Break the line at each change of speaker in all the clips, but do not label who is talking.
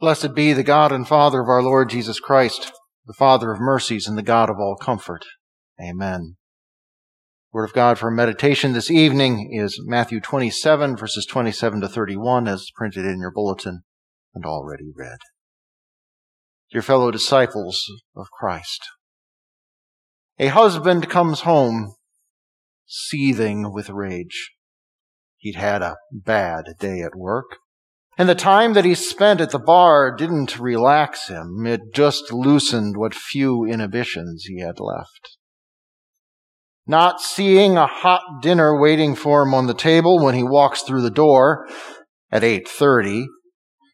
Blessed be the God and Father of our Lord Jesus Christ, the Father of mercies and the God of all comfort. Amen. Word of God for meditation this evening is Matthew 27 verses 27 to 31 as printed in your bulletin and already read. Dear fellow disciples of Christ, a husband comes home seething with rage. He'd had a bad day at work and the time that he spent at the bar didn't relax him. It just loosened what few inhibitions he had left. Not seeing a hot dinner waiting for him on the table when he walks through the door at 8.30,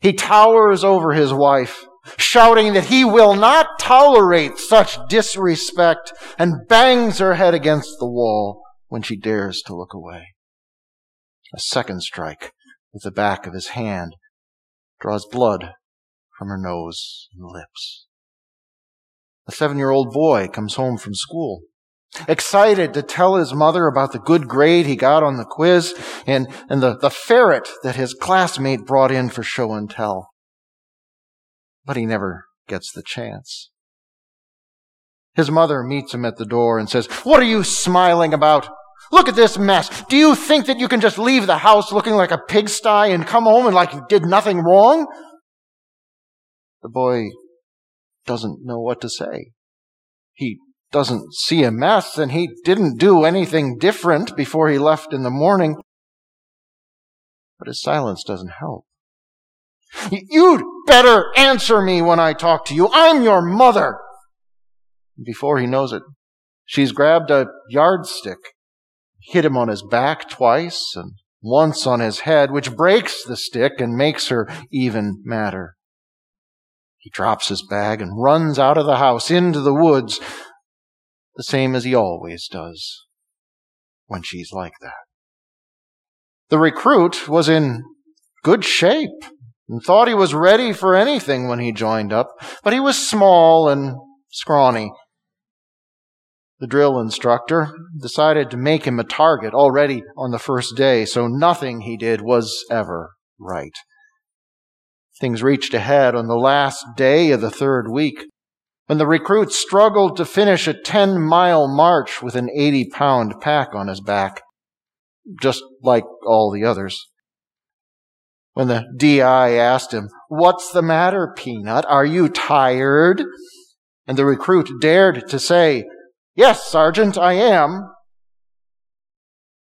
he towers over his wife, shouting that he will not tolerate such disrespect and bangs her head against the wall when she dares to look away. A second strike with the back of his hand, draws blood from her nose and lips. A seven year old boy comes home from school, excited to tell his mother about the good grade he got on the quiz and, and the, the ferret that his classmate brought in for show and tell. But he never gets the chance. His mother meets him at the door and says, What are you smiling about? Look at this mess. Do you think that you can just leave the house looking like a pigsty and come home and like you did nothing wrong? The boy doesn't know what to say. He doesn't see a mess and he didn't do anything different before he left in the morning. But his silence doesn't help. You'd better answer me when I talk to you. I'm your mother. Before he knows it, she's grabbed a yardstick hit him on his back twice and once on his head, which breaks the stick and makes her even madder. He drops his bag and runs out of the house into the woods, the same as he always does when she's like that. The recruit was in good shape and thought he was ready for anything when he joined up, but he was small and scrawny the drill instructor decided to make him a target already on the first day, so nothing he did was ever right. Things reached a head on the last day of the third week when the recruit struggled to finish a 10 mile march with an 80 pound pack on his back, just like all the others. When the DI asked him, What's the matter, Peanut? Are you tired? And the recruit dared to say, Yes, Sergeant, I am.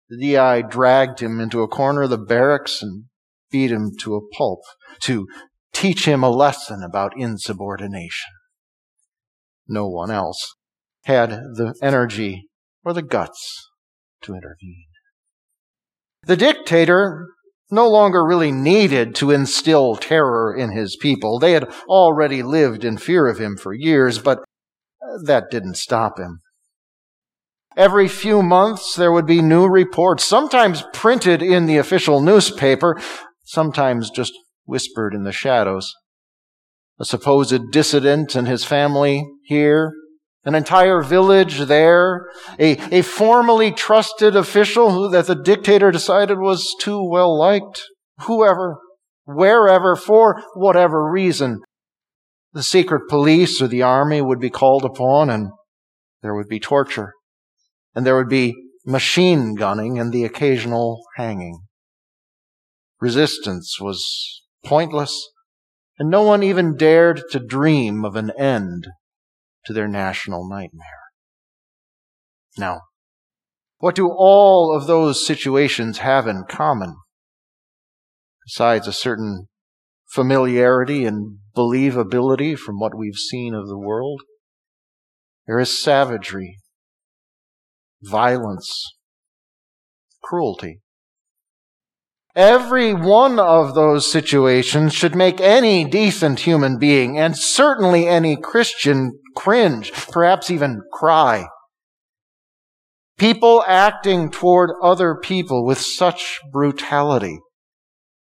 The DI dragged him into a corner of the barracks and beat him to a pulp to teach him a lesson about insubordination. No one else had the energy or the guts to intervene. The dictator no longer really needed to instill terror in his people. They had already lived in fear of him for years, but that didn't stop him. Every few months, there would be new reports, sometimes printed in the official newspaper, sometimes just whispered in the shadows. A supposed dissident and his family here, an entire village there, a, a formally trusted official who that the dictator decided was too well liked, whoever, wherever, for whatever reason. The secret police or the army would be called upon and there would be torture and there would be machine gunning and the occasional hanging. Resistance was pointless, and no one even dared to dream of an end to their national nightmare. Now, what do all of those situations have in common? Besides a certain familiarity and believability from what we've seen of the world, there is savagery violence, cruelty. Every one of those situations should make any decent human being, and certainly any Christian, cringe, perhaps even cry. People acting toward other people with such brutality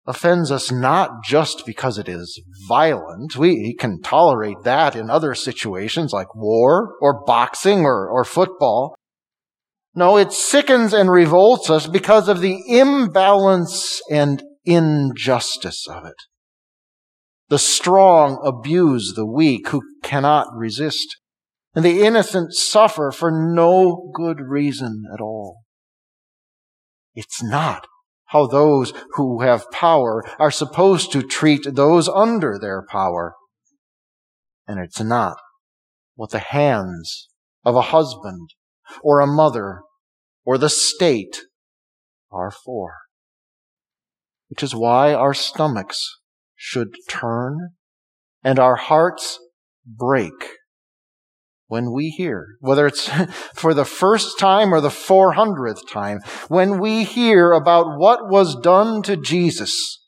offends us not just because it is violent. We can tolerate that in other situations like war or boxing or, or football. No, it sickens and revolts us because of the imbalance and injustice of it. The strong abuse the weak who cannot resist. And the innocent suffer for no good reason at all. It's not how those who have power are supposed to treat those under their power. And it's not what the hands of a husband or a mother or the state are for. Which is why our stomachs should turn and our hearts break when we hear, whether it's for the first time or the 400th time, when we hear about what was done to Jesus,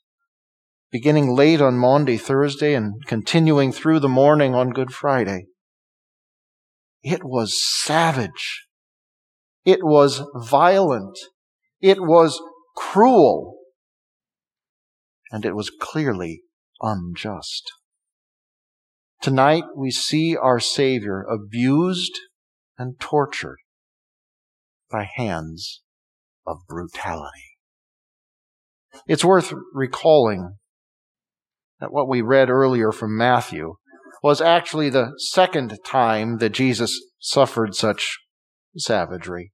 beginning late on Maundy, Thursday, and continuing through the morning on Good Friday. It was savage. It was violent. It was cruel. And it was clearly unjust. Tonight we see our Savior abused and tortured by hands of brutality. It's worth recalling that what we read earlier from Matthew was actually the second time that Jesus suffered such savagery.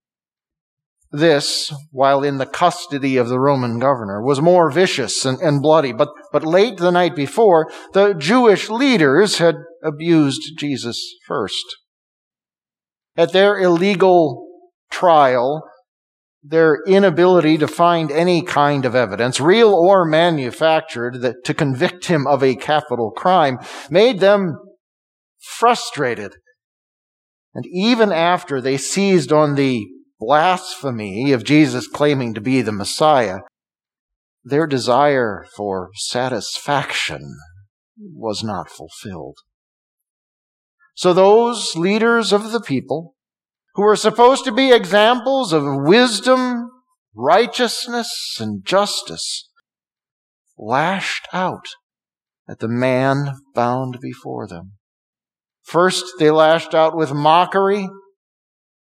This, while in the custody of the Roman governor, was more vicious and, and, bloody. But, but late the night before, the Jewish leaders had abused Jesus first. At their illegal trial, their inability to find any kind of evidence, real or manufactured, that, to convict him of a capital crime, made them frustrated. And even after they seized on the blasphemy of Jesus claiming to be the Messiah, their desire for satisfaction was not fulfilled. So those leaders of the people who were supposed to be examples of wisdom, righteousness, and justice lashed out at the man bound before them. First, they lashed out with mockery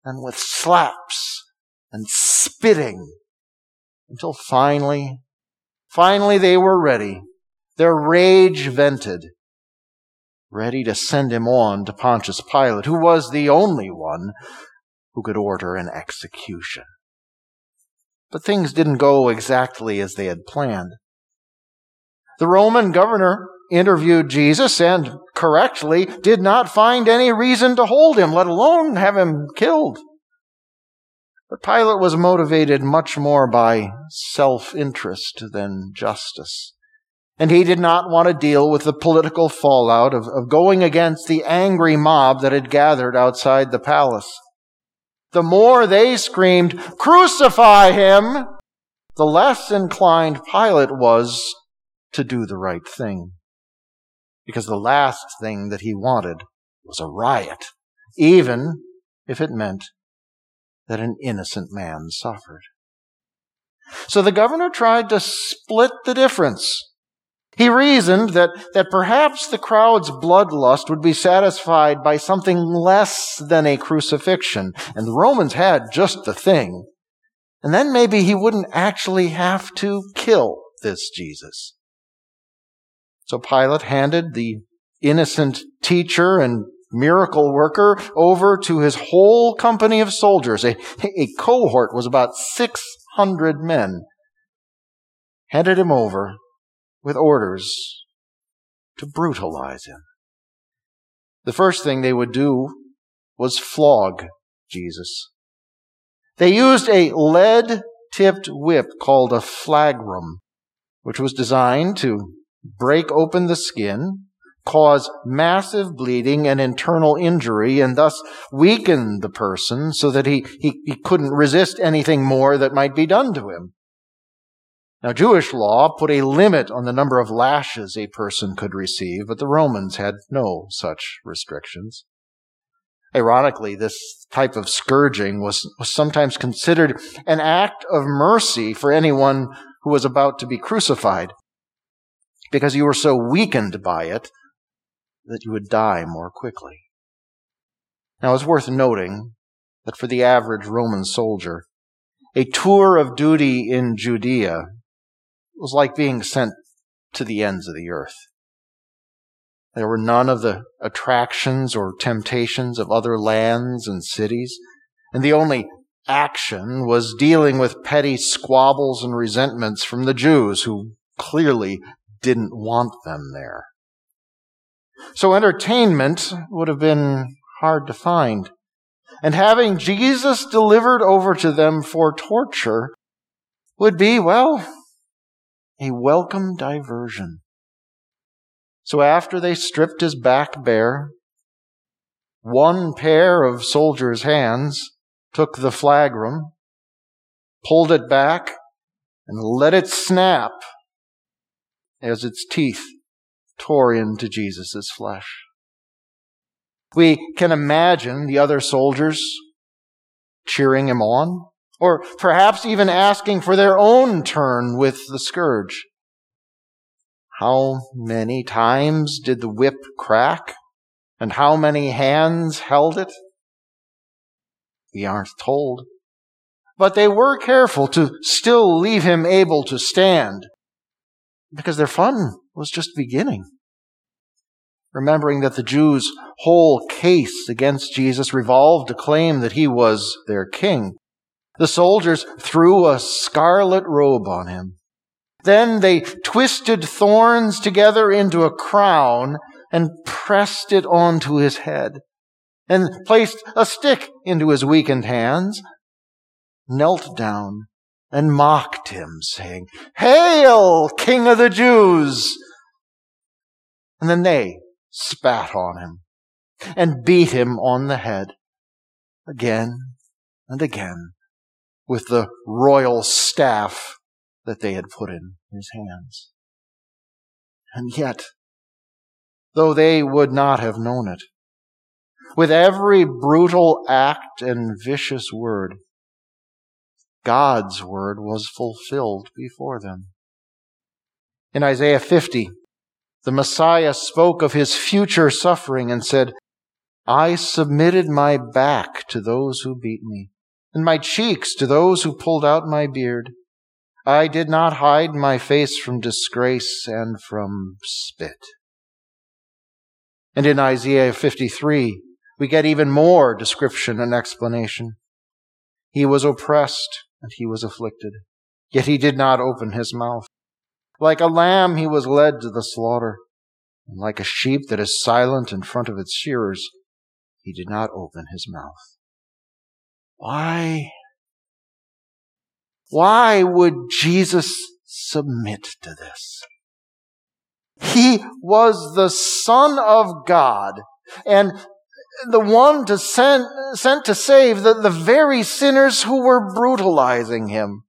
and with slaps and spitting until finally, finally they were ready, their rage vented, ready to send him on to Pontius Pilate, who was the only one who could order an execution. But things didn't go exactly as they had planned. The Roman governor interviewed Jesus and correctly did not find any reason to hold him, let alone have him killed. But Pilate was motivated much more by self-interest than justice. And he did not want to deal with the political fallout of, of going against the angry mob that had gathered outside the palace. The more they screamed, crucify him, the less inclined Pilate was to do the right thing because the last thing that he wanted was a riot, even if it meant that an innocent man suffered. So the governor tried to split the difference. He reasoned that, that perhaps the crowd's bloodlust would be satisfied by something less than a crucifixion, and the Romans had just the thing. And then maybe he wouldn't actually have to kill this Jesus. So Pilate handed the innocent teacher and miracle worker over to his whole company of soldiers. A, a cohort was about 600 men. Handed him over with orders to brutalize him. The first thing they would do was flog Jesus. They used a lead tipped whip called a flagrum, which was designed to break open the skin, cause massive bleeding and internal injury, and thus weaken the person so that he, he, he couldn't resist anything more that might be done to him. Now, Jewish law put a limit on the number of lashes a person could receive, but the Romans had no such restrictions. Ironically, this type of scourging was, was sometimes considered an act of mercy for anyone who was about to be crucified because you were so weakened by it that you would die more quickly. Now, it's worth noting that for the average Roman soldier, a tour of duty in Judea was like being sent to the ends of the earth. There were none of the attractions or temptations of other lands and cities. And the only action was dealing with petty squabbles and resentments from the Jews who clearly didn't want them there. So entertainment would have been hard to find. And having Jesus delivered over to them for torture would be, well, a welcome diversion. So after they stripped his back bare, one pair of soldiers' hands took the flagrum, pulled it back, and let it snap as its teeth tore into Jesus' flesh. We can imagine the other soldiers cheering him on, or perhaps even asking for their own turn with the scourge. How many times did the whip crack? And how many hands held it? We aren't told. But they were careful to still leave him able to stand because their fun was just beginning. Remembering that the Jews' whole case against Jesus revolved to claim that he was their king, the soldiers threw a scarlet robe on him then they twisted thorns together into a crown and pressed it onto his head, and placed a stick into his weakened hands, knelt down and mocked him, saying, Hail, King of the Jews! And then they spat on him and beat him on the head again and again with the royal staff that they had put in his hands. And yet, though they would not have known it, with every brutal act and vicious word, God's word was fulfilled before them. In Isaiah 50, the Messiah spoke of his future suffering and said, I submitted my back to those who beat me, and my cheeks to those who pulled out my beard. I did not hide my face from disgrace and from spit. And in Isaiah 53, we get even more description and explanation. He was oppressed and he was afflicted, yet he did not open his mouth. Like a lamb he was led to the slaughter, and like a sheep that is silent in front of its shearers, he did not open his mouth. Why why would Jesus submit to this? He was the Son of God and the one to sent to save the, the very sinners who were brutalizing him.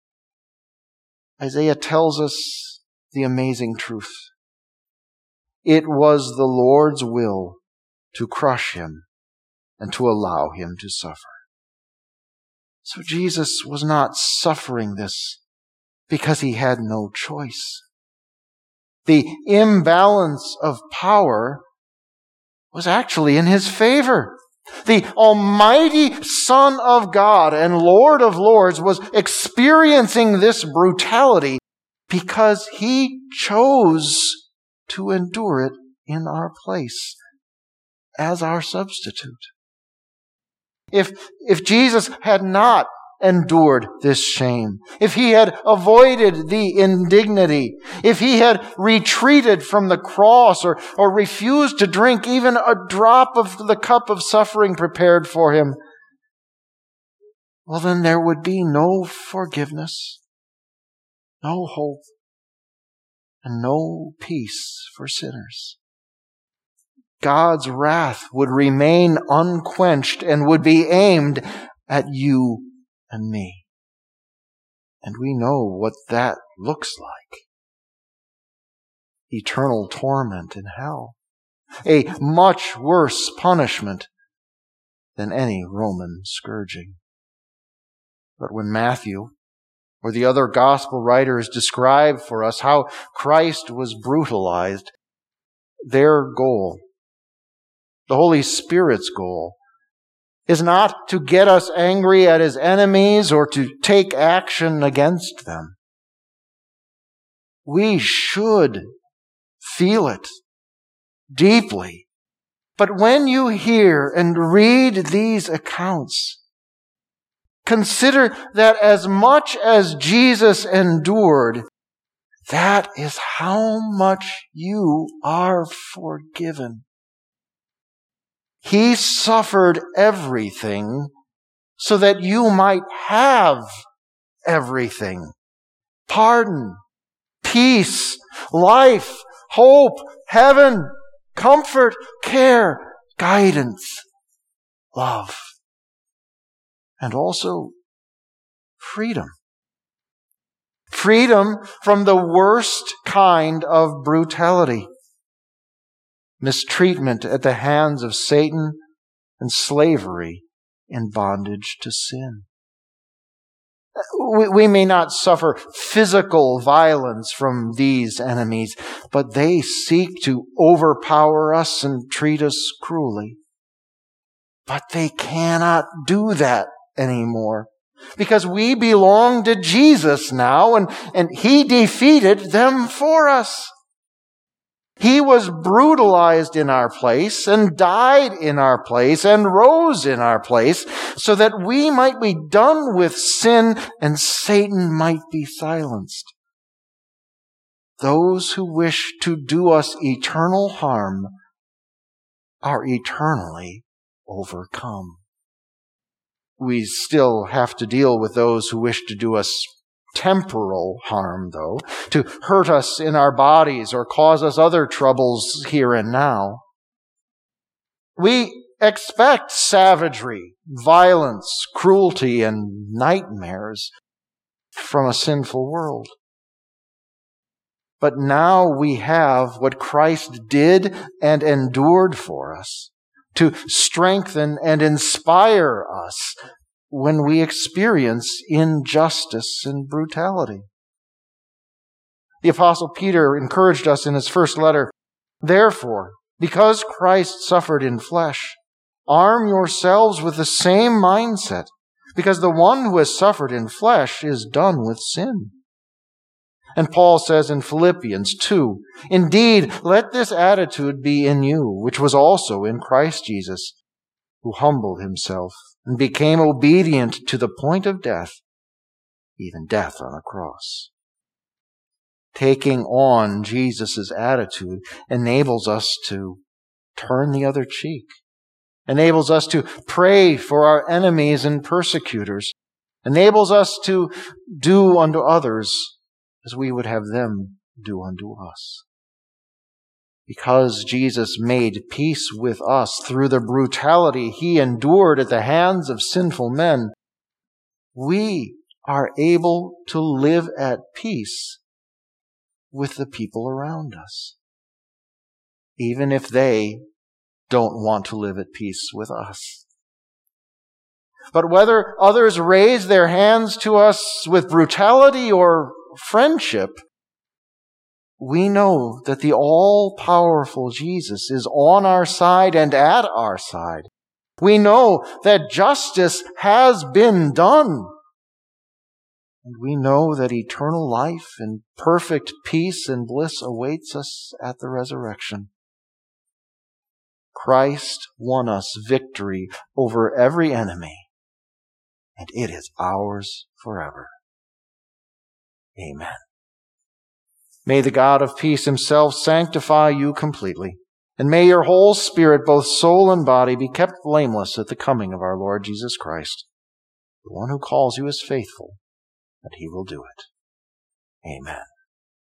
Isaiah tells us the amazing truth. It was the Lord's will to crush him and to allow him to suffer. So Jesus was not suffering this because he had no choice. The imbalance of power was actually in his favor. The Almighty Son of God and Lord of Lords was experiencing this brutality because he chose to endure it in our place as our substitute. If, if Jesus had not endured this shame, if he had avoided the indignity, if he had retreated from the cross or, or refused to drink even a drop of the cup of suffering prepared for him, well, then there would be no forgiveness, no hope, and no peace for sinners. God's wrath would remain unquenched and would be aimed at you and me. And we know what that looks like. Eternal torment in hell. A much worse punishment than any Roman scourging. But when Matthew or the other gospel writers describe for us how Christ was brutalized, their goal the Holy Spirit's goal is not to get us angry at his enemies or to take action against them. We should feel it deeply. But when you hear and read these accounts, consider that as much as Jesus endured, that is how much you are forgiven. He suffered everything so that you might have everything. Pardon, peace, life, hope, heaven, comfort, care, guidance, love, and also freedom. Freedom from the worst kind of brutality. Mistreatment at the hands of Satan and slavery in bondage to sin. We, we, may not suffer physical violence from these enemies, but they seek to overpower us and treat us cruelly. But they cannot do that anymore because we belong to Jesus now and, and He defeated them for us. He was brutalized in our place and died in our place and rose in our place so that we might be done with sin and Satan might be silenced. Those who wish to do us eternal harm are eternally overcome. We still have to deal with those who wish to do us temporal harm, though, to hurt us in our bodies or cause us other troubles here and now. We expect savagery, violence, cruelty, and nightmares from a sinful world. But now we have what Christ did and endured for us to strengthen and inspire us when we experience injustice and brutality. The apostle Peter encouraged us in his first letter, therefore, because Christ suffered in flesh, arm yourselves with the same mindset, because the one who has suffered in flesh is done with sin. And Paul says in Philippians 2, Indeed, let this attitude be in you, which was also in Christ Jesus, who humbled himself and became obedient to the point of death, even death on a cross. Taking on Jesus' attitude enables us to turn the other cheek, enables us to pray for our enemies and persecutors, enables us to do unto others as we would have them do unto us because Jesus made peace with us through the brutality he endured at the hands of sinful men, we are able to live at peace with the people around us, even if they don't want to live at peace with us. But whether others raise their hands to us with brutality or friendship, we know that the all powerful Jesus is on our side and at our side. We know that justice has been done. And we know that eternal life and perfect peace and bliss awaits us at the resurrection. Christ won us victory over every enemy, and it is ours forever. Amen. May the God of peace himself sanctify you completely. And may your whole spirit, both soul and body, be kept blameless at the coming of our Lord Jesus Christ. The one who calls you is faithful, and he will do it. Amen.